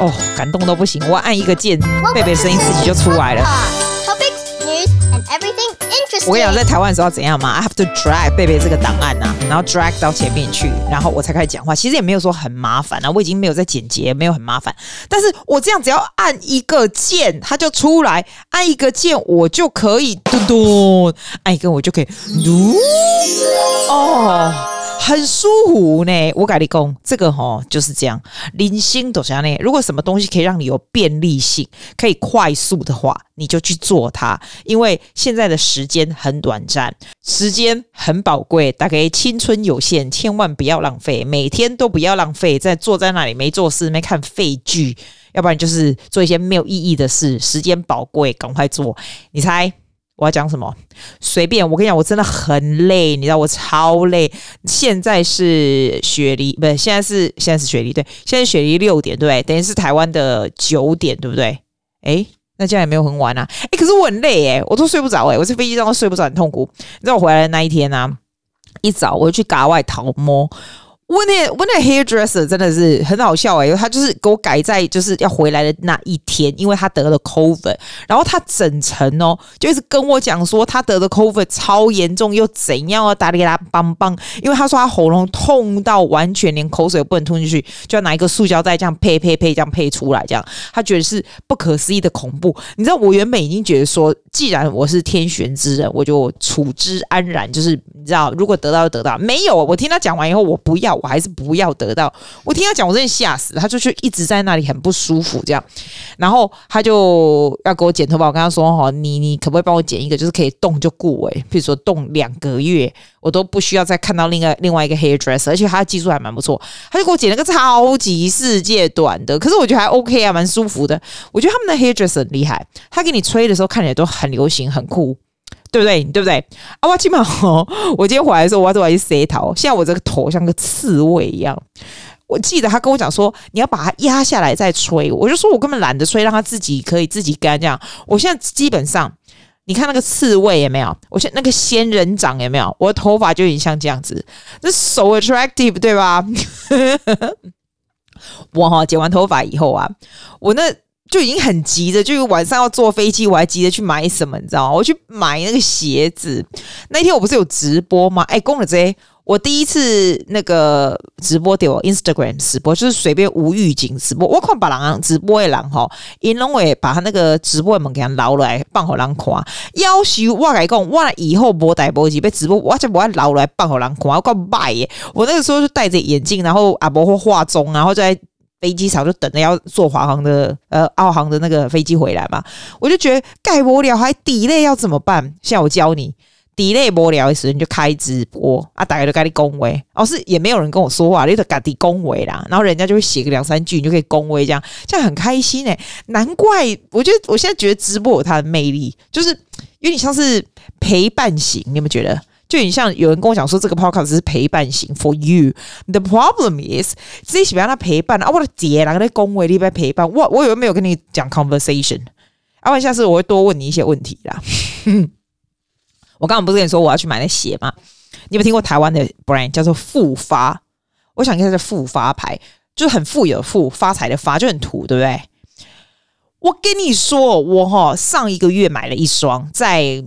哦，感动都不行，我按一个键，贝贝的声音自己就出来了。我跟你讲，在台湾的时候怎样嘛？I have to drag 贝贝这个档案呐、啊，然后 drag 到前面去，然后我才开始讲话。其实也没有说很麻烦啊，我已经没有在剪辑，没有很麻烦。但是我这样只要按一个键，它就出来；按一个键，我就可以嘟嘟；按一个我就可以嘟哦。很舒服呢，我跟你讲，这个吼就是这样。零星都是这样。如果什么东西可以让你有便利性，可以快速的话，你就去做它。因为现在的时间很短暂，时间很宝贵，大概青春有限，千万不要浪费。每天都不要浪费，在坐在那里没做事，没看废剧，要不然就是做一些没有意义的事。时间宝贵，赶快做。你猜？我要讲什么？随便，我跟你讲，我真的很累，你知道我超累。现在是雪梨，不是，现在是现在是雪梨，对，现在雪梨六点，对，等于是台湾的九点，对不对？诶，那这样也没有很晚啊。诶，可是我很累，诶，我都睡不着，诶，我在飞机上都睡不着，很痛苦。你知道我回来的那一天啊，一早我就去嘎外淘摸。我那我那 hairdresser 真的是很好笑诶、欸，他就是给我改在就是要回来的那一天，因为他得了 COVID，然后他整程哦就一直跟我讲说他得的 COVID 超严重又怎样啊，打里拉邦邦，因为他说他喉咙痛到完全连口水都不能吞进去，就要拿一个塑胶袋这样呸呸呸这样呸出来，这样他觉得是不可思议的恐怖。你知道我原本已经觉得说，既然我是天选之人，我就处之安然，就是你知道，如果得到就得到，没有，我听他讲完以后，我不要。我还是不要得到。我听他讲，我真的吓死。他就去一直在那里很不舒服，这样。然后他就要给我剪头发。我跟他说：“哈，你你可不可以帮我剪一个，就是可以动就顾诶，譬如说动两个月，我都不需要再看到另外另外一个 hairdresser，而且他的技术还蛮不错。他就给我剪了个超级世界短的，可是我觉得还 OK 啊，蛮舒服的。我觉得他们的 hairdresser 很厉害，他给你吹的时候看起来都很流行，很酷。”对不对？对不对？啊，我起码哦，我今天回来的时候，我要做一些头，现在我这个头像个刺猬一样。我记得他跟我讲说，你要把它压下来再吹。我就说我根本懒得吹，让它自己可以自己干这样。我现在基本上，你看那个刺猬有没有？我现在那个仙人掌有没有？我的头发就已经像这样子，这 so attractive 对吧？我哈剪完头发以后啊，我那。就已经很急着，就晚上要坐飞机，我还急着去买什么，你知道吗？我去买那个鞋子。那天我不是有直播吗？哎，公了这，我第一次那个直播给我 Instagram 直播，就是随便无预警直播。我看把人直播的人哈，因为把他那个直播的门给他捞来放给人看。要求我来讲，我以后无带无机被直播，我就不要捞来放给人看。我讲卖耶！我那个时候就戴着眼镜，然后阿伯会化妆，然后在。飞机场就等着要坐华航的呃澳航的那个飞机回来嘛，我就觉得盖无聊还底类要怎么办？现在我教你 delay 无聊的时候你就开直播啊，大家都跟你恭维，哦是也没有人跟我说话，你就赶紧恭维啦，然后人家就会写个两三句，你就可以恭维这样，这样很开心哎、欸，难怪我觉得我现在觉得直播有它的魅力，就是有点像是陪伴型，你有没有觉得？就很像有人跟我讲说，这个 podcast 是陪伴型 for you。The problem is 自己喜欢他陪伴啊，我的爹，哪个在恭维你在陪伴我？我以为没有跟你讲 conversation，啊，我下次我会多问你一些问题啦。我刚刚不是跟你说我要去买那鞋吗？你有没有听过台湾的 brand 叫做富发？我想应该是富发牌，就是很富有的富发财的发，就很土，对不对？我跟你说，我哈上一个月买了一双在。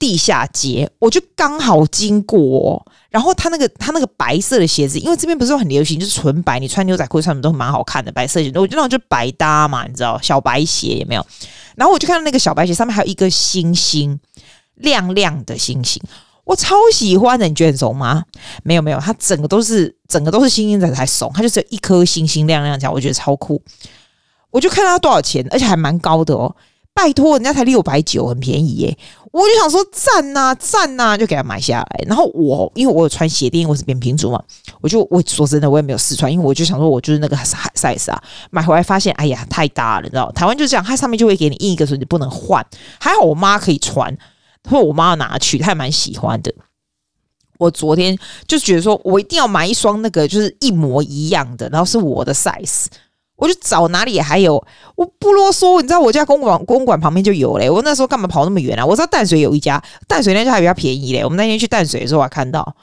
地下街，我就刚好经过，然后他那个他那个白色的鞋子，因为这边不是很流行，就是纯白，你穿牛仔裤上面都蛮好看的白色鞋，我觉得那种就百搭嘛，你知道，小白鞋有没有？然后我就看到那个小白鞋上面还有一个星星，亮亮的星星，我超喜欢的，你觉得很怂吗？没有没有，它整个都是整个都是星星仔才怂，它就只有一颗星星亮亮这样，我觉得超酷。我就看它多少钱，而且还蛮高的哦。拜托，人家才六百九，很便宜耶！我就想说赞呐赞呐，就给他买下来。然后我因为我有穿鞋垫，我是扁平足嘛，我就我说真的，我也没有试穿，因为我就想说我就是那个 size 啊。买回来发现，哎呀，太大了，你知道？台湾就这样，它上面就会给你印一个说你不能换。还好我妈可以穿，或者我妈要拿去，她也蛮喜欢的。我昨天就觉得说我一定要买一双那个就是一模一样的，然后是我的 size。我就找哪里还有，我不啰嗦，你知道我家公馆公馆旁边就有嘞。我那时候干嘛跑那么远啊？我知道淡水有一家，淡水那家还比较便宜嘞。我们那天去淡水的时候还看到，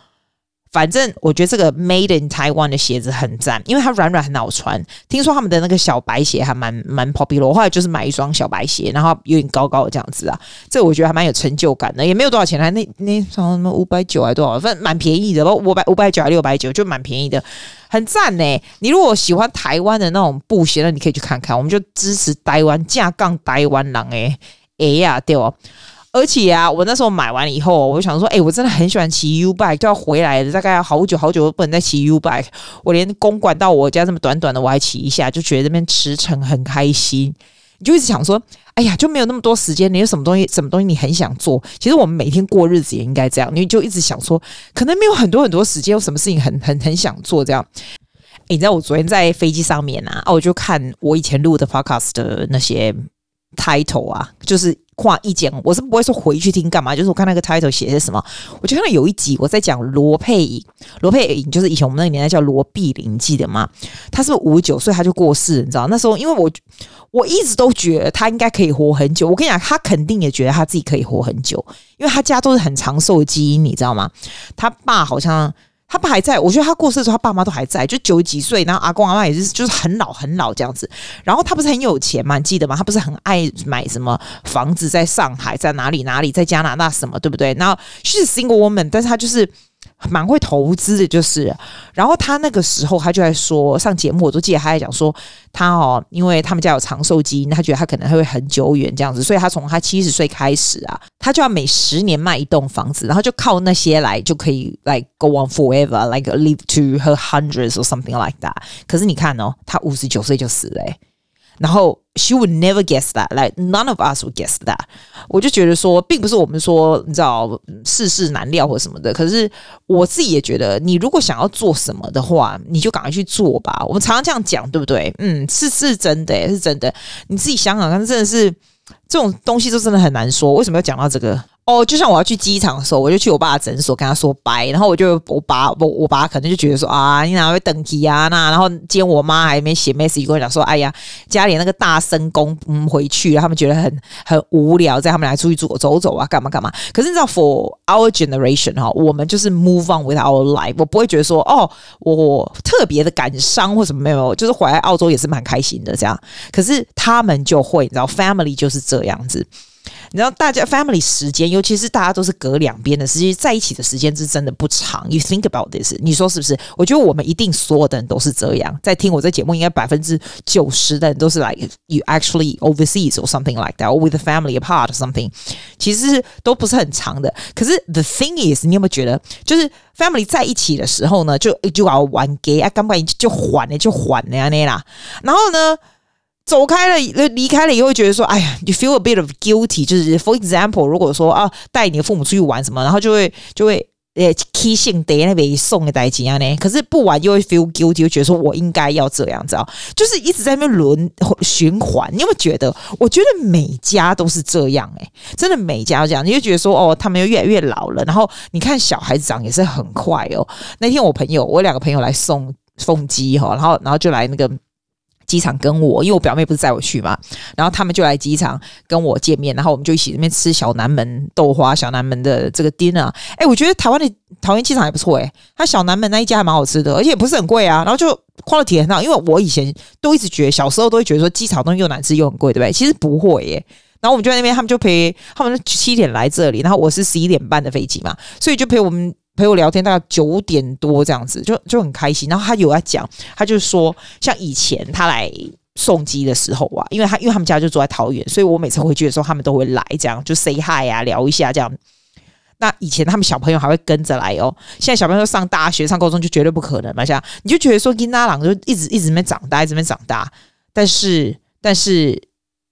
反正我觉得这个 Made in Taiwan 的鞋子很赞，因为它软软很好穿。听说他们的那个小白鞋还蛮蛮 popular，我后来就是买一双小白鞋，然后有点高高的这样子啊，这我觉得还蛮有成就感的，也没有多少钱，还那那双什么五百九还多少，反正蛮便宜的，五百五百九还六百九，就蛮便宜的，很赞呢。你如果喜欢台湾的那种布鞋，那你可以去看看，我们就支持台湾架杠台湾人诶，哎呀，对哦。而且啊，我那时候买完以后，我就想说，哎、我真的很喜欢骑 U bike，就要回来了，大概要好久好久都不能再骑 U bike。我连公馆到我家这么短短的，我还骑一下，就觉得这边驰骋很开心。你就一直想说，哎呀，就没有那么多时间，你有什么东西，什么东西你很想做？其实我们每天过日子也应该这样，你就一直想说，可能没有很多很多时间，有什么事情很很很想做这样。你知道我昨天在飞机上面啊，我就看我以前录的 podcast 的那些 title 啊，就是。跨一讲，我是不会说回去听干嘛，就是我看那个 title 写的是什么，我就看到有一集我在讲罗佩颖，罗佩颖就是以前我们那个年代叫罗碧玲，记得吗？他是不是五十九岁他就过世，你知道？那时候因为我我一直都觉得他应该可以活很久，我跟你讲，他肯定也觉得他自己可以活很久，因为他家都是很长寿的基因，你知道吗？他爸好像。他爸还在，我觉得他过世的时候，他爸妈都还在，就九十几岁，然后阿公阿妈也是，就是很老很老这样子。然后他不是很有钱吗？你记得吗？他不是很爱买什么房子，在上海，在哪里哪里，在加拿大什么，对不对？然后是 single woman，但是他就是。蛮会投资的，就是。然后他那个时候，他就在说上节目，我都记得他在讲说，他哦，因为他们家有长寿基因，他觉得他可能会很久远这样子，所以他从他七十岁开始啊，他就要每十年卖一栋房子，然后就靠那些来就可以来 go on forever，like live to her hundreds or something like that。可是你看哦，他五十九岁就死了欸。然后，she would never guess that，like none of us would guess that。我就觉得说，并不是我们说你知道世事难料或什么的。可是我自己也觉得，你如果想要做什么的话，你就赶快去做吧。我们常常这样讲，对不对？嗯，是是真的，是真的。你自己想想看，真的是这种东西，就真的很难说。为什么要讲到这个？哦，就像我要去机场的时候，我就去我爸的诊所跟他说拜，然后我就我爸我我爸可能就觉得说啊，你哪会登机啊？那然后今天我妈还没写 message 跟我讲说，哎呀，家里那个大声公嗯回去，他们觉得很很无聊，在他们来出去走走走啊，干嘛干嘛。可是你知道，for our generation 哈，我们就是 move on with our life，我不会觉得说哦，我特别的感伤或什么没有，就是回来澳洲也是蛮开心的这样。可是他们就会，你知道，family 就是这样子。你知道大家 family 时间，尤其是大家都是隔两边的，实际在一起的时间是真的不长。You think about this，你说是不是？我觉得我们一定所有的人都是这样，在听我这节目，应该百分之九十的人都是 like you actually overseas or something like that，or with the family apart something，其实是都不是很长的。可是 the thing is，你有没有觉得，就是 family 在一起的时候呢，就就要玩 gay 啊，刚刚就缓了就缓了呀那啦，然后呢？走开了，离开了以后，觉得说，哎呀，you feel a bit of guilty。就是 for example，如果说啊，带你的父母出去玩什么，然后就会就会呃提醒得那边送给大家呢。可是不玩又会 feel guilty，就觉得说我应该要这样子啊，就是一直在那边轮循环。你有没有觉得？我觉得每家都是这样哎、真的每家都这样。你就觉得说，哦，他们又越来越老了。然后你看小孩子长也是很快哦。那天我朋友，我两个朋友来送凤鸡哈，然后然后就来那个。机场跟我，因为我表妹不是载我去嘛，然后他们就来机场跟我见面，然后我们就一起那边吃小南门豆花，小南门的这个 dinner。哎，我觉得台湾的桃园机场还不错哎，他小南门那一家还蛮好吃的，而且也不是很贵啊。然后就 quality 很好，因为我以前都一直觉得，小时候都会觉得说机场东西又难吃又很贵，对不对？其实不会耶。然后我们就在那边，他们就陪他们七点来这里，然后我是十一点半的飞机嘛，所以就陪我们。陪我聊天，大概九点多这样子，就就很开心。然后他有在讲，他就说，像以前他来送机的时候啊，因为他因为他们家就住在桃园，所以我每次回去的时候，他们都会来，这样就 say hi 啊，聊一下这样。那以前他们小朋友还会跟着来哦，现在小朋友上大学、上高中就绝对不可能嘛，像你就觉得说，金拉朗就一直一直没长大，一直没长大。但是但是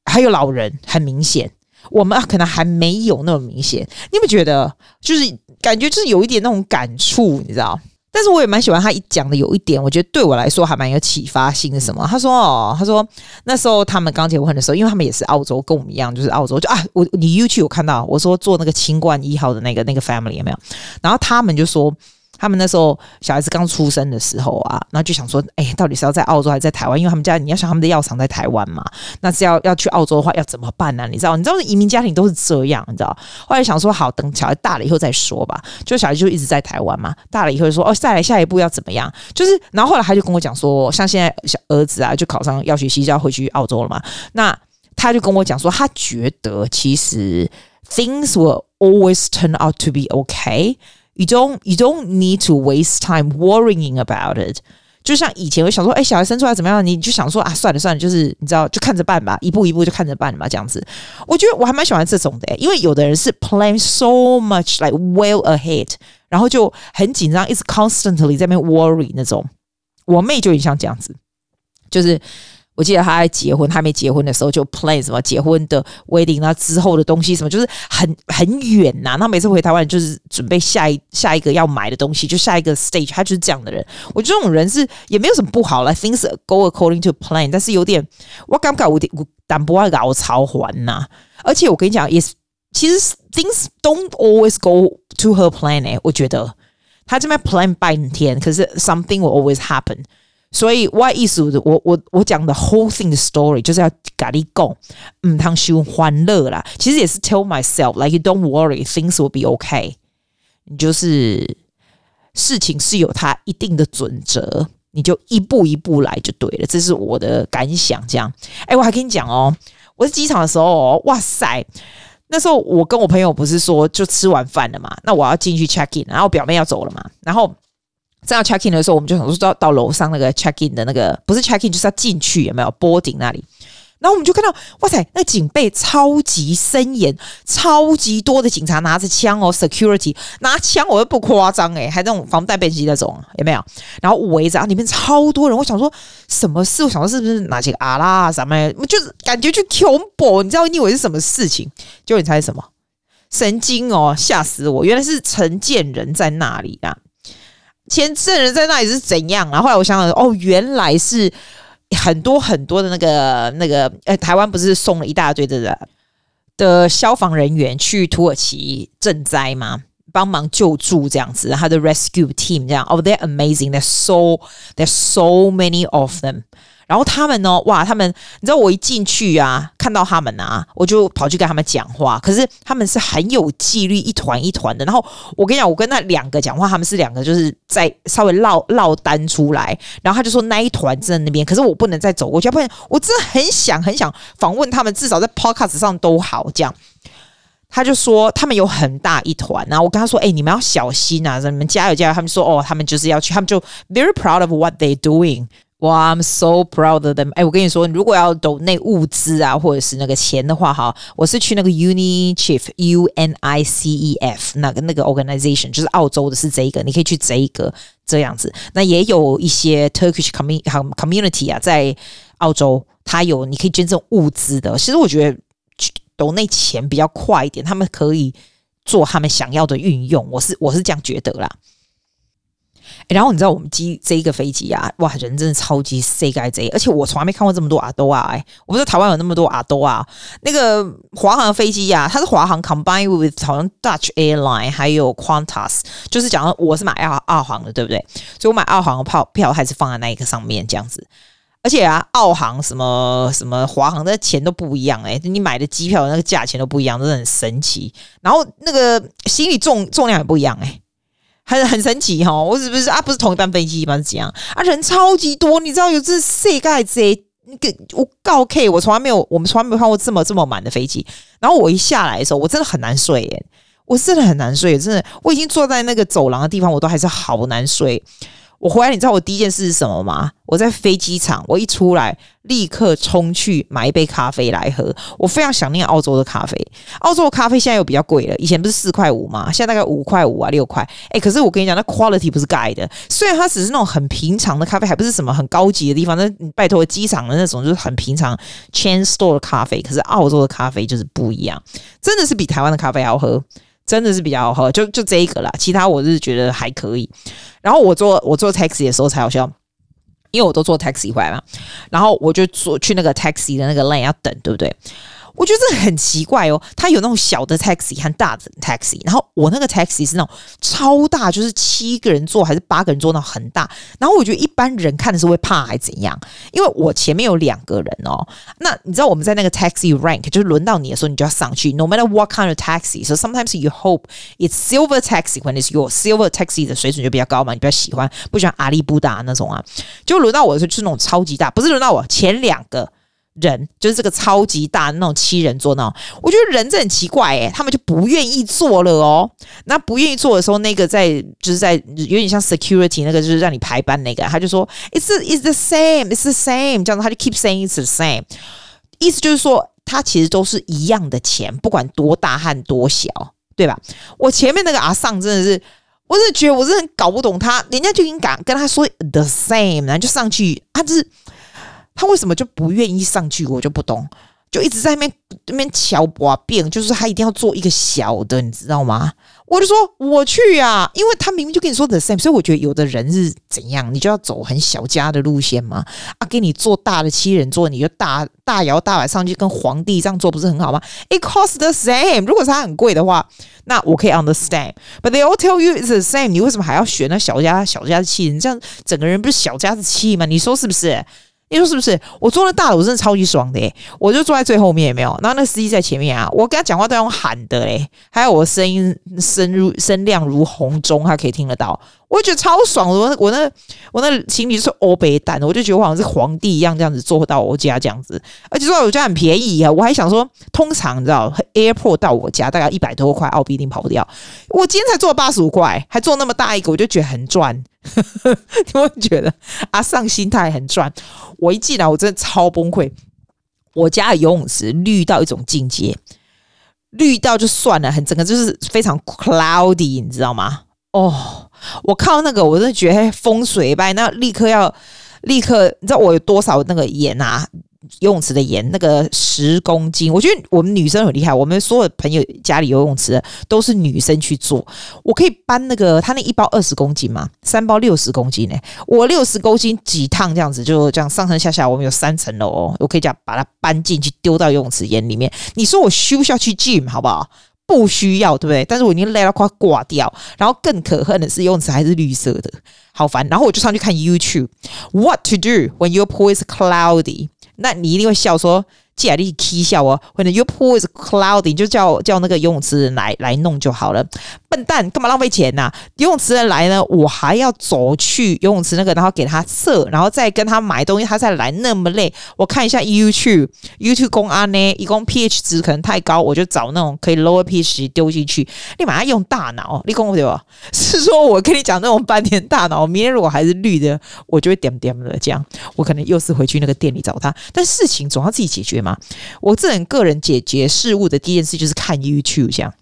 还有老人，很明显，我们可能还没有那么明显。你有没有觉得就是？感觉就是有一点那种感触，你知道？但是我也蛮喜欢他一讲的，有一点我觉得对我来说还蛮有启发性的。什么？他说哦，他说那时候他们刚结婚的时候，因为他们也是澳洲，跟我们一样，就是澳洲。就啊，我你 YouTube 有看到我说做那个清冠一号的那个那个 family 有没有？然后他们就说他们那时候小孩子刚出生的时候啊，然后就想说，哎，到底是要在澳洲还是在台湾？因为他们家你要想他们的药厂在台湾嘛，那是要要去澳洲的话要怎么办呢、你知道，你知道移民家庭都是这样，你知道。后来想说，好，等小孩大了以后再说吧。就小孩就一直在台湾嘛，大了以后就说，哦，再来下一步要怎么样？就是，然后后来他就跟我讲说，像现在小儿子啊，就考上药学系就要回去澳洲了嘛。那他就跟我讲说，他觉得其实 things will always turn out to be okay。You don't, you don't need to waste time worrying about it。就像以前我想说，哎，小孩生出来怎么样？你就想说啊，算了算了，就是你知道，就看着办吧，一步一步就看着办嘛，这样子。我觉得我还蛮喜欢这种的，因为有的人是 plan so much like well ahead，然后就很紧张，一直 constantly 在那边 worry 那种。我妹就很像这样子，就是。我记得他在结婚，他没结婚的时候就 plan 什么结婚的 wedding 啊之后的东西什么，就是很很远呐、啊。那每次回台湾就是准备下一下一个要买的东西，就下一个 stage。他就是这样的人。我觉得这种人是也没有什么不好啦，things go according to plan，但是有点我感觉有点但不会搞超环呐。而且我跟你讲，也是其实 things don't always go to her plan 诶、欸。我觉得他这边 plan 半天，可是 something will always happen。所以我意思，我我我讲的 whole thing 的 story 就是要咖喱讲，嗯，他喜欢乐啦。其实也是 tell myself like you don't worry, things will be okay。你就是事情是有它一定的准则，你就一步一步来就对了。这是我的感想。这样，哎，我还跟你讲哦，我在机场的时候哦，哇塞，那时候我跟我朋友不是说就吃完饭了嘛，那我要进去 check in，然后表妹要走了嘛，然后。在要 check in 的时候，我们就想说到到楼上那个 check in 的那个，不是 check in 就是要进去，有没有 boarding 那里？然后我们就看到，哇塞，那警备超级森严，超级多的警察拿着枪哦，security 拿枪，我又不夸张诶，还那种防弹背心那种，有没有？然后围着啊，里面超多人。我想说什么事？我想说是不是哪几个阿拉什么？就是感觉就恐怖，你知道你以为是什么事情？结果你猜什么？神经哦，吓死我！原来是陈建仁在那里啊。前证人在那里是怎样然？后来我想想，哦，原来是很多很多的那个那个，呃，台湾不是送了一大堆的人的消防人员去土耳其赈灾吗？帮忙救助这样子，他的 rescue team 这样，哦，they're amazing，there's so there's so many of them。然后他们呢？哇，他们你知道我一进去啊，看到他们啊，我就跑去跟他们讲话。可是他们是很有纪律，一团一团的。然后我跟你讲，我跟那两个讲话，他们是两个，就是在稍微落落单出来。然后他就说那一团在那边，可是我不能再走过去，要不然我真的很想很想访问他们，至少在 podcast 上都好这样。他就说他们有很大一团，然后我跟他说：“哎、你们要小心啊，你们加油加油。”他们说：“哦，他们就是要去，他们就 very proud of what they doing。”哇，I'm so proud of them！哎，我跟你说，如果要 donate 物资啊，或者是那个钱的话，哈，我是去那个 UNICEF，U N I C E F，那个那个 organization，就是澳洲的，是这一个，你可以去这一个这样子。那也有一些 Turkish community 啊，在澳洲，它有你可以捐赠物资的。其实我觉得 donate 钱比较快一点，他们可以做他们想要的运用。我是我是这样觉得啦。然后你知道我们机这一个飞机啊，哇，人真的超级 C 该 Z，而且我从来没看过这么多阿多啊！我不知道台湾有那么多阿多啊。那个华航飞机呀，它是华航 combine with 好像 Dutch Airline 还有 Qantas，就是讲我是买澳澳航的，对不对？所以我买澳航的票票还是放在那一个上面这样子。而且啊，澳航什么什么华航的钱都不一样哎，你买的机票那个价钱都不一样，真的很神奇。然后那个行李重重量也不一样哎。很很神奇哈、哦，我是不是啊？不是同一班飞机吗？是怎样啊？人超级多，你知道有这世界这那个我告 K，我从来没有，我们从来没有看过这么这么满的飞机。然后我一下来的时候，我真的很难睡耶，我真的很难睡，真的，我已经坐在那个走廊的地方，我都还是好难睡。我回来，你知道我第一件事是什么吗？我在飞机场，我一出来，立刻冲去买一杯咖啡来喝。我非常想念澳洲的咖啡。澳洲的咖啡现在又比较贵了，以前不是四块五吗？现在大概五块五啊，六块。哎，可是我跟你讲，那 quality 不是盖的。虽然它只是那种很平常的咖啡，还不是什么很高级的地方。那拜托，机场的那种就是很平常 chain store 的咖啡。可是澳洲的咖啡就是不一样，真的是比台湾的咖啡好喝。真的是比较好喝，就就这一个啦，其他我是觉得还可以。然后我坐我坐 taxi 的时候才好笑，因为我都坐 taxi 回来嘛，然后我就坐去那个 taxi 的那个 lane 要等，对不对？我觉得这很奇怪哦。他有那种小的 taxi 和大的 taxi，然后我那个 taxi 是那种超大，就是七个人坐还是八个人坐那很大。然后我觉得一般人看的时候会怕还是怎样？因为我前面有两个人哦。那你知道我们在那个 taxi rank，就是轮到你的时候，你就要上去。No matter what kind of taxi，so sometimes you hope it's silver taxi when it's your silver taxi 的水准就比较高嘛，你比较喜欢，不喜欢阿里不达那种啊。就轮到我的时候，就是那种超级大，不是轮到我前两个。人就是这个超级大那种七人座那，我觉得人这很奇怪诶，他们就不愿意坐了哦。那不愿意坐的时候，那个在就是在有点像 security 那个，就是让你排班那个，他就说 it's it's the same it's the same，这样子他就 keep saying it's the same，意思就是说他其实都是一样的钱，不管多大和多小，对吧？我前面那个阿桑真的是，我是觉得我是很搞不懂他，人家就已经敢跟他说 the same，然后就上去，他就是。他为什么就不愿意上去？我就不懂，就一直在那边那边瞧把柄，就是他一定要做一个小的，你知道吗？我就说我去啊，因为他明明就跟你说 the same，所以我觉得有的人是怎样，你就要走很小家的路线嘛。啊，给你坐大的七人座，你就大大摇大摆上去跟皇帝这样做，不是很好吗？It costs the same。如果是它很贵的话，那我可以 understand，but they all tell you it's the same。你为什么还要选那小家小家的七人？这样整个人不是小家子气吗？你说是不是？你说是不是？我坐那大楼，真的超级爽的诶，我就坐在最后面，有没有？然后那司机在前面啊，我跟他讲话都要用喊的诶，还有我声音声如声量如洪钟，他可以听得到。我觉得超爽，我我那我那行李是欧北蛋，我就觉得我好像是皇帝一样，这样子坐到我家这样子，而且坐到我家很便宜啊！我还想说，通常你知道，Airport 到我家大概一百多块澳币，一定跑不掉。我今天才坐八十五块，还坐那么大一个，我就觉得很赚。你会觉得阿尚心态很赚？我一进来，我真的超崩溃。我家的游泳池绿到一种境界，绿到就算了，很整个就是非常 cloudy，你知道吗？哦。我靠，那个我真的觉得风水一般，那立刻要立刻，你知道我有多少那个盐啊？游泳池的盐那个十公斤，我觉得我们女生很厉害。我们所有朋友家里游泳池都是女生去做，我可以搬那个他那一包二十公斤嘛，三包六十公斤呢、我六十公斤几趟这样子，就这样上上下下，我们有三层楼哦，我可以这样把它搬进去丢到游泳池盐里面。你说我需不需要去 gym 好不好？不需要，对不对？但是我已经累到快挂掉。然后更可恨的是，游泳池还是绿色的，好烦。然后我就上去看 YouTube，What to do when your pool is cloudy？那你一定会笑说。既然你踢笑哦，或者 your pool is cloudy，就叫叫那个游泳池人来来弄就好了。笨蛋，干嘛浪费钱呐、游泳池人来呢，我还要走去游泳池那个，然后给他测，然后再跟他买东西，他再来那么累。我看一下 YouTube，YouTube 公安呢，一共 pH 值可能太高，我就找那种可以 lower pH 丢进去。你马上用大脑，你跟我对吧？是说我跟你讲那种半天大脑，明天如果还是绿的，我就会点点的这样。我可能又是回去那个店里找他，但事情总要自己解决。我这人个人解决事物的第一件事就是看 YouTube，这样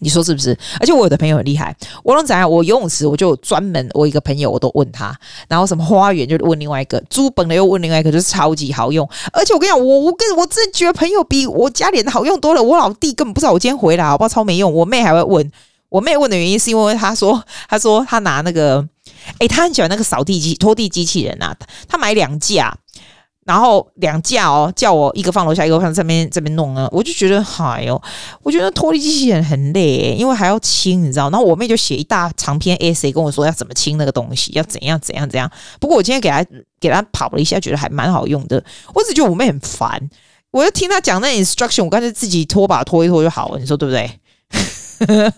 你说是不是？而且我有的朋友很厉害，我能怎样？我游泳池我就专门，我一个朋友我都问他，然后什么花园就问另外一个，租本的又问另外一个，就是超级好用。而且我跟你讲，我我跟我真觉得朋友比我家里人好用多了。我老弟根本不知道我今天回来，好不好？超没用。我妹还会问，我妹问的原因是因为她说，她说她拿那个，诶，她很喜欢那个扫地机拖地机器人啊，她买两架。然后两架哦，叫我一个放楼下，一个放这边这边弄啊，我就觉得嗨哟，我觉得拖地机器人很累，因为还要清，你知道。然后我妹就写一大长篇 essay 跟我说要怎么清那个东西，要怎样怎样怎样。不过我今天给她给她跑了一下，觉得还蛮好用的。我只觉得我妹很烦，我就听她讲那 instruction，我干脆自己拖把拖一拖就好了，你说对不对？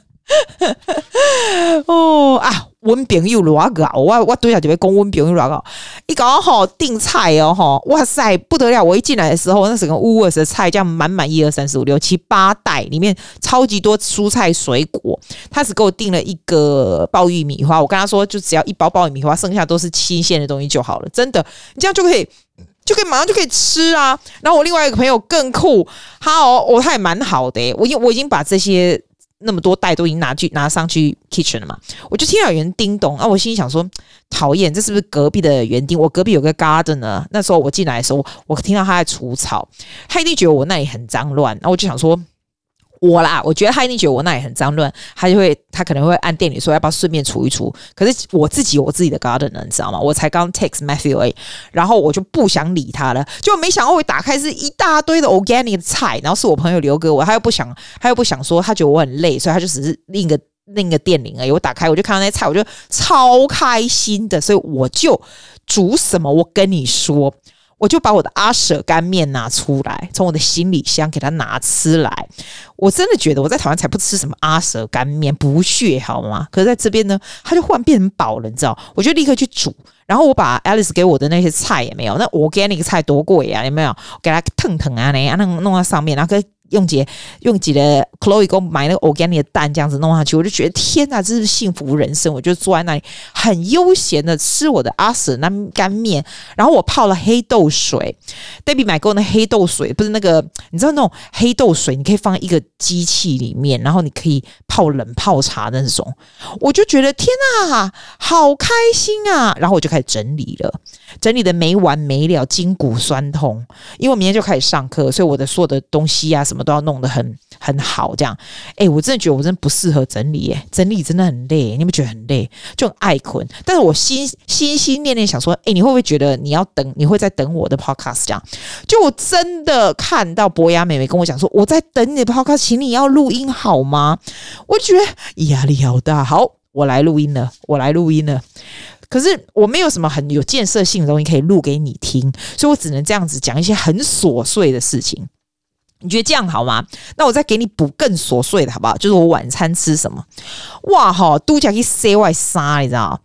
哦啊！温朋友偌搞，我我对下就会讲温朋友偌搞。一搞好订菜哦，哈，哇塞不得了！我一进来的时候，那整个 Woolworths 的菜这样满满一二三四五六七八袋，里面超级多蔬菜水果。他只给我订了一个爆玉米花，我跟他说就只要一包爆玉米花，剩下都是新鲜的东西就好了。真的，你这样就可以就可以马上就可以吃啊。然后我另外一个朋友更酷，他哦，哦他也蛮好的，我已我已经把这些。那么多袋都已经拿去拿上去 kitchen 了嘛？我就听到有人叮咚啊！我心里想说，讨厌，这是不是隔壁的园丁？我隔壁有个 garden 呢。那时候我进来的时候，我听到他在除草，他一定觉得我那里很脏乱。然后我就想说，我啦，我觉得他一定觉得我那里很脏乱，他就会他可能会按店里说要不要顺便除一除。可是我自己有我自己的 garden 呢，你知道吗？我才刚 text Matthew A，然后我就不想理他了，就没想到我打开是一大堆的 organic 的菜，然后是我朋友留给我，他又不想他又不想说，他觉得我很累，所以他就只是另一个另一个店名而已。我打开我就看到那些菜，我就超开心的，所以我就煮什么，我跟你说。我就把我的阿舍干面拿出来，从我的行李箱给他拿出来。我真的觉得我在台湾才不吃什么阿舍干面，不屑好吗？可是在这边呢，他就忽然变成饱了，你知道？我就立刻去煮，然后我把 Alice 给我的那些菜也没有，那 organic 菜多贵啊，有没有？给他腾腾啊，那样弄弄到上面，然后跟。用几用几的 Chloe 给我买那个 organic 的蛋，这样子弄上去，我就觉得天哪，这是幸福人生！我就坐在那里很悠闲的吃我的阿舍那干面，然后我泡了黑豆水。Debbie 买给我的黑豆水，不是那个你知道那种黑豆水，你可以放一个机器里面，然后你可以泡冷泡茶的那种。我就觉得天哪，好开心啊！然后我就开始整理了，整理的没完没了，筋骨酸痛，因为我明天就开始上课，所以我的所有的东西啊。什么都要弄得很很好，这样，哎，我真的觉得我真的不适合整理，哎，整理真的很累，你们觉得很累，就很爱困。但是我心心心念念想说，哎，你会不会觉得你要等，你会在等我的 podcast？这样，就我真的看到博雅妹妹跟我讲说，我在等你的 podcast，请你要录音好吗？我觉得压力好大。好，我来录音了，我来录音了。可是我没有什么很有建设性的东西可以录给你听，所以我只能这样子讲一些很琐碎的事情。你觉得这样好吗？那我再给你补更琐碎的，好不好？就是我晚餐吃什么？哇哈，都讲去塞外沙，你知道？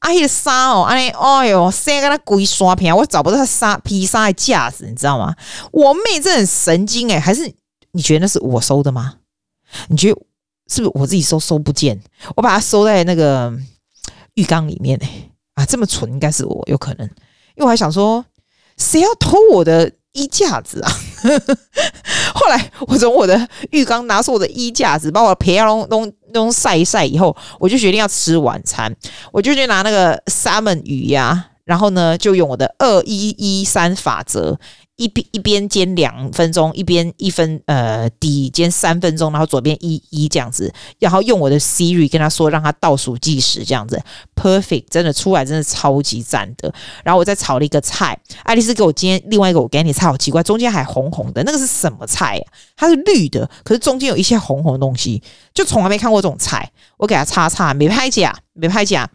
阿姨的沙哦，阿姨，哎呦，塞个那鬼刷屏，我找不到他沙披沙的架子，你知道吗？我妹这很神经诶、欸，还是你觉得那是我收的吗？你觉得是不是我自己收收不见？我把它收在那个浴缸里面诶、啊，这么蠢应该是我有可能，因为我还想说，谁要偷我的？衣架子啊！后来我从我的浴缸拿出我的衣架子，把我的皮啊弄弄弄晒一晒以后，我就决定要吃晚餐。我就去拿那个三文鱼呀、然后呢，就用我的二一一三法则。一边一边煎两分钟，一边一分呃底煎三分钟，然后左边一一这样子，然后用我的 Siri 跟他说，让他倒数计时这样子，perfect，真的出来真的超级赞的。然后我再炒了一个菜，爱丽丝给我煎另外一个我给你菜，好奇怪，中间还红红的，那个是什么菜呀？它是绿的，可是中间有一些红红的东西，就从来没看过这种菜。我给他擦擦，没拍假，没拍假。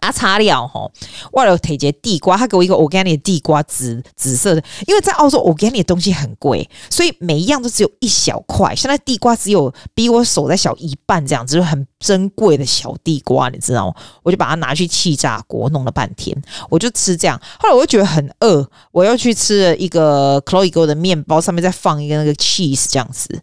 啊，擦了吼，为了提些地瓜，他给我一个 organic 地瓜紫紫色的，因为在澳洲 organic 的东西很贵，所以每一样都只有一小块。现在地瓜只有比我手再小一半这样子，就很珍贵的小地瓜，你知道吗？我就把它拿去气炸锅弄了半天，我就吃这样。后来我就觉得很饿，我又去吃了一个 Chloe 给我的面包，上面再放一个那个 cheese 这样子。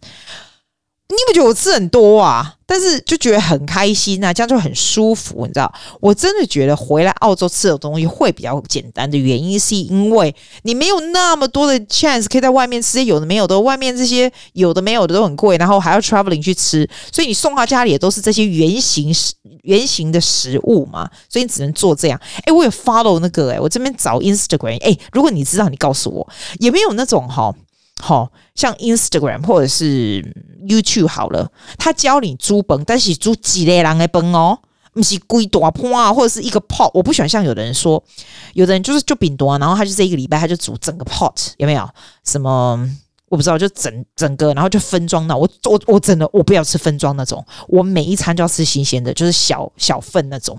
你不觉得我吃很多啊？但是就觉得很开心啊，这样就很舒服，你知道？我真的觉得回来澳洲吃的东西会比较简单的原因，是因为你没有那么多的 chance 可以在外面吃有的没有的，外面这些有的没有的都很贵，然后还要 traveling 去吃，所以你送到家里也都是这些圆形食圆形的食物嘛，所以你只能做这样。诶，我有 follow 那个诶，我这边找 Instagram，诶，如果你知道，你告诉我，有没有那种哈？好、像 Instagram 或者是 YouTube 好了，他教你煮本，但是煮几类人的本哦，不是规大盘啊，或者是一个 pot。我不喜欢像有的人说，有的人就是就饼多，然后他就这一个礼拜他就煮整个 pot，有没有？什么我不知道，就整整个，然后就分装的。我我我真的我不要吃分装那种，我每一餐就要吃新鲜的，就是小小份那种。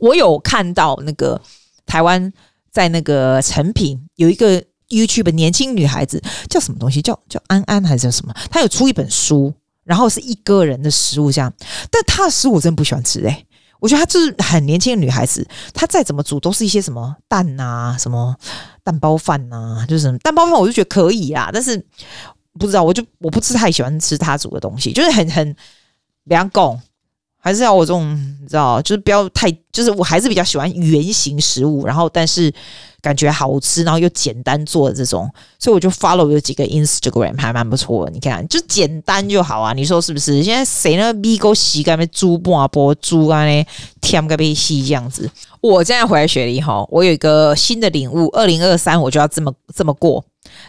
我有看到那个台湾在那个成品有一个。YouTube 年轻女孩子叫什么东西？叫叫安安还是叫什么？她有出一本书，然后是一个人的食物这样。但她的食物我真的不喜欢吃哎、我觉得她就是很年轻的女孩子，她再怎么煮都是一些什么蛋呐、什么蛋包饭呐、就是什么蛋包饭，我就觉得可以啊。但是不知道，我就我不是太喜欢吃她煮的东西，就是很很两拱。还是要我这种，你知道，就是不要太，就是我还是比较喜欢圆形食物，然后但是感觉好吃，然后又简单做的这种，所以我就 follow 有几个 Instagram 还蛮不错的。你看，就简单就好啊，你说是不是？现在谁呢？米狗洗干杯猪半波猪啊呢？添个杯洗这样子。我现在回来雪梨哈，我有一个新的领悟，二零二三我就要这么这么过，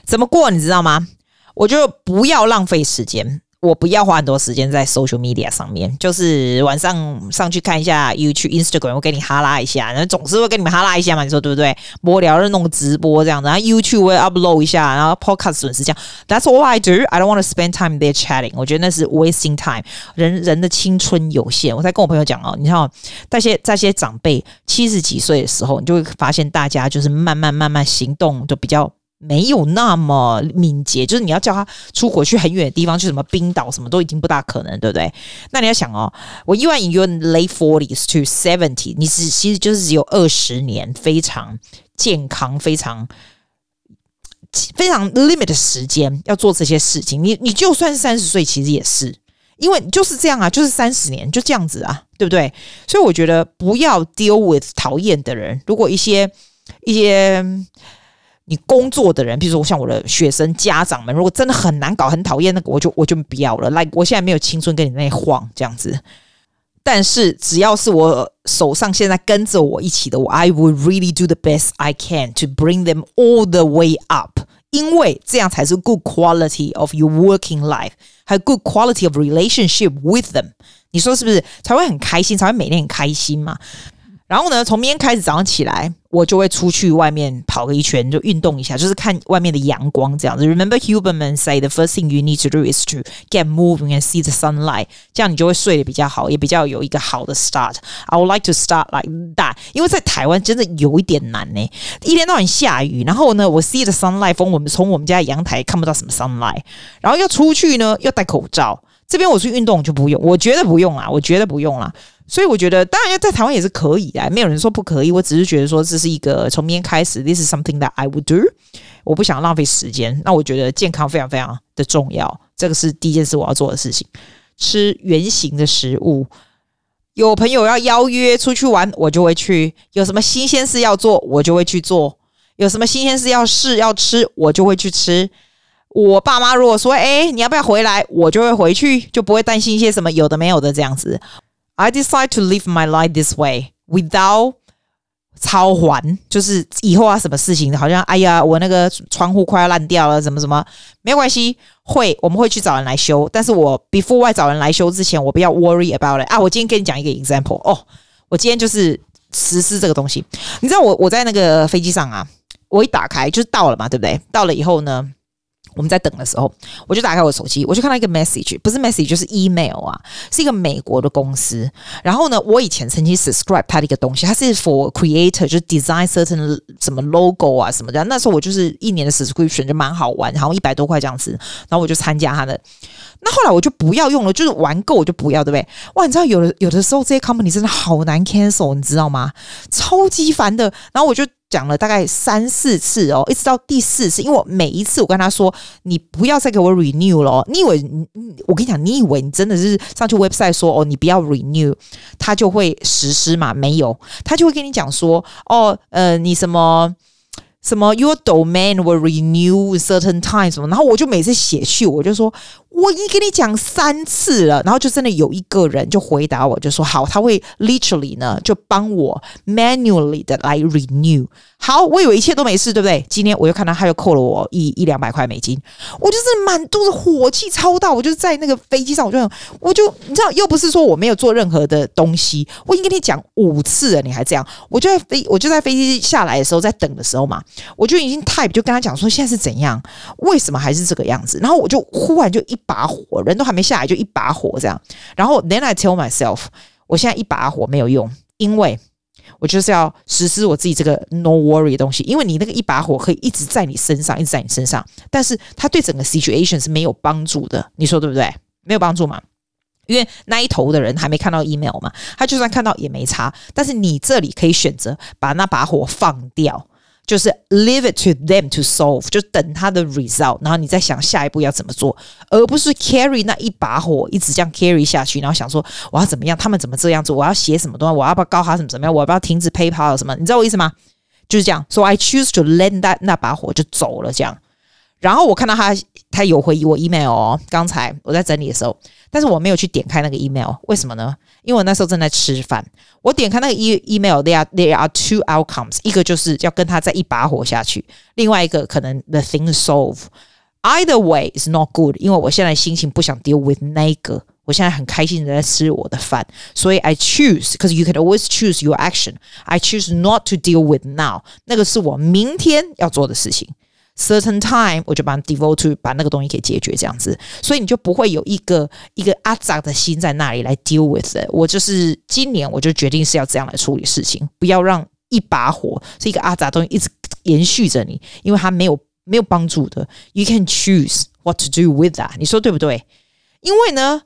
怎么过？你知道吗？我就不要浪费时间。我不要花很多时间在 social media 上面，就是晚上上去看一下 YouTube、Instagram，我给你哈拉一下，然后总是会跟你们哈拉一下嘛，你说对不对？无聊的弄个直播这样子，然后 YouTube 会 upload 一下，然后 Podcast 准时这样。That's all I do. I don't want to spend time there chatting. 我觉得那是 wasting time。人人的青春有限，我在跟我朋友讲哦，你看哦，那些那些长辈七十几岁的时候，你就会发现大家就是慢慢慢慢行动就比较。没有那么敏捷，就是你要叫他出国去很远的地方，去什么冰岛，什么都已经不大可能，对不对？那你要想哦，我意外 in your late forties to seventy，你只其实就是只有二十年非常健康、非常非常 limit 的时间要做这些事情。你你就算三十岁，其实也是，因为就是这样啊，就是三十年就这样子啊，对不对？所以我觉得不要 deal with 讨厌的人。如果一些一些。你工作的人，比如说像我的学生家长们，如果真的很难搞、很讨厌那个，我就我就不要了。来、like，我现在没有青春跟你那晃这样子。但是只要是我手上现在跟着我一起的，我 I will really do the best I can to bring them all the way up，因为这样才是 good quality of your working life，还有 good quality of relationship with them。你说是不是？才会很开心，才会每天很开心嘛。然后呢，从明天开始早上起来，我就会出去外面跑个一圈，就运动一下，就是看外面的阳光这样子。Remember Huberman say the first thing you need to do is to get moving and see the sunlight，这样你就会睡得比较好，也比较有一个好的 start。I would like to start like that，因为在台湾真的有一点难呢，一天到晚下雨，然后呢，我 see the sunlight 风，我们从我们家阳台看不到什么 sunlight，然后要出去呢，要戴口罩。这边我去运动就不用，我觉得不用啦，我觉得不用啦。所以我觉得，当然在台湾也是可以的，没有人说不可以。我只是觉得说，这是一个从明天开始，this is something that I would do。我不想浪费时间。那我觉得健康非常非常的重要，这个是第一件事我要做的事情。吃原型的食物，有朋友要邀约出去玩，我就会去；有什么新鲜事要做，我就会去做；有什么新鲜事要试要吃，我就会去吃。我爸妈如果说：“哎，你要不要回来？”我就会回去，就不会担心一些什么有的没有的这样子。I decide to live my life this way without 操烦，就是以后啊，什么事情好像哎呀，我那个窗户快要烂掉了，什么什么没有关系，会我们会去找人来修。但是我 before 我找人来修之前，我不要 worry about it 啊。我今天跟你讲一个 example 哦，我今天就是实施这个东西。你知道我我在那个飞机上啊，我一打开就是到了嘛，对不对？到了以后呢？我们在等的时候，我就打开我手机，我就看到一个 message，不是 message 就是 email 啊，是一个美国的公司。然后呢，我以前曾经 subscribe 它的一个东西，它是 for creator，就是 design certain 什么 logo 啊什么的。那时候我就是一年的 subscription 就蛮好玩，然后一百多块这样子，然后我就参加它的。那后来我就不要用了，就是玩够我就不要，对不对？哇，你知道有的有的时候这些 company 真的好难 cancel，你知道吗？超级烦的。然后我就。讲了大概三四次哦，一直到第四次，因为我每一次我跟他说，你不要再给我 renew 了。你以为你我跟你讲，你以为你真的是上去 website 说哦，你不要 renew，他就会实施嘛？没有，他就会跟你讲说哦，呃，你什么？什么？Your domain will renew certain times 什么？然后我就每次写去，我就说我已经跟你讲三次了，然后就真的有一个人就回答我，就说好，他会 literally 呢就帮我 manually 的来 renew。好，我以为一切都没事，对不对？今天我又看到他又扣了我一一两百块美金，我就是满肚子火气超大，我就在那个飞机上，我就我就你知道，又不是说我没有做任何的东西，我已经跟你讲五次了，你还这样，我就在飞，我就在飞机下来的时候，在等的时候嘛，我就已经 type 就跟他讲说现在是怎样，为什么还是这个样子，然后我就忽然就一把火，人都还没下来就一把火这样，然后 then I tell myself，我现在一把火没有用，因为。我就是要实施我自己这个 no worry 的东西，因为你那个一把火可以一直在你身上，一直在你身上，但是它对整个 situation 是没有帮助的，你说对不对？没有帮助嘛？因为那一头的人还没看到 email 嘛，他就算看到也没差，但是你这里可以选择把那把火放掉。就是 leave it to them to solve，就等他的 result，然后你再想下一步要怎么做，而不是 carry 那一把火一直这样 carry 下去，然后想说我要怎么样，他们怎么这样做，我要写什么东西，我要不要告他怎么怎么？样，我要不要停止 PayPal 什么，你知道我意思吗？就是这样，so I choose to lend that 那把火就走了这样。然后我看到他，他有回我 email 哦。刚才我在整理的时候，但是我没有去点开那个 email，为什么呢？因为我那时候正在吃饭。我点开那个 Email，there are there are two outcomes，一个就是要跟他再一把火下去，另外一个可能 the thing solve。Either way is not good，因为我现在心情不想 deal with 那个，我现在很开心的在吃我的饭，所以 I choose，because you can always choose your action。I choose not to deal with now，那个是我明天要做的事情。Certain time，我就把 devote to 把那个东西给解决，这样子，所以你就不会有一个一个阿杂的心在那里来 deal with it。我就是今年我就决定是要这样来处理事情，不要让一把火是一个阿杂东西一直延续着你，因为它没有。没有帮助的，You can choose what to do with that。你说对不对？因为呢，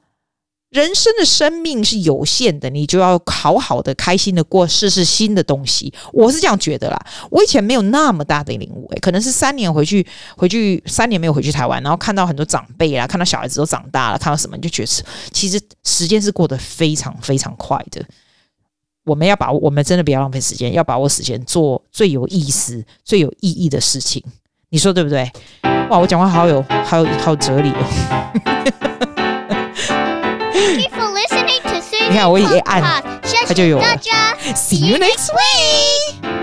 人生的生命是有限的，你就要好好的、开心的过，试试新的东西。我是这样觉得啦。我以前没有那么大的领悟，诶，可能是三年回去，回去三年没有回去台湾，然后看到很多长辈啦，看到小孩子都长大了，看到什么，你就觉得其实时间是过得非常非常快的。我们要把握，我们真的不要浪费时间，要把握时间，做最有意思、最有意义的事情。你说对不对？哇，我讲话好有、好有、好有哲理哦。你看，我一按，它就有了。See you next week.